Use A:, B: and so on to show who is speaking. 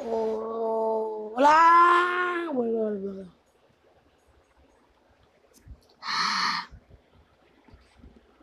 A: Hola.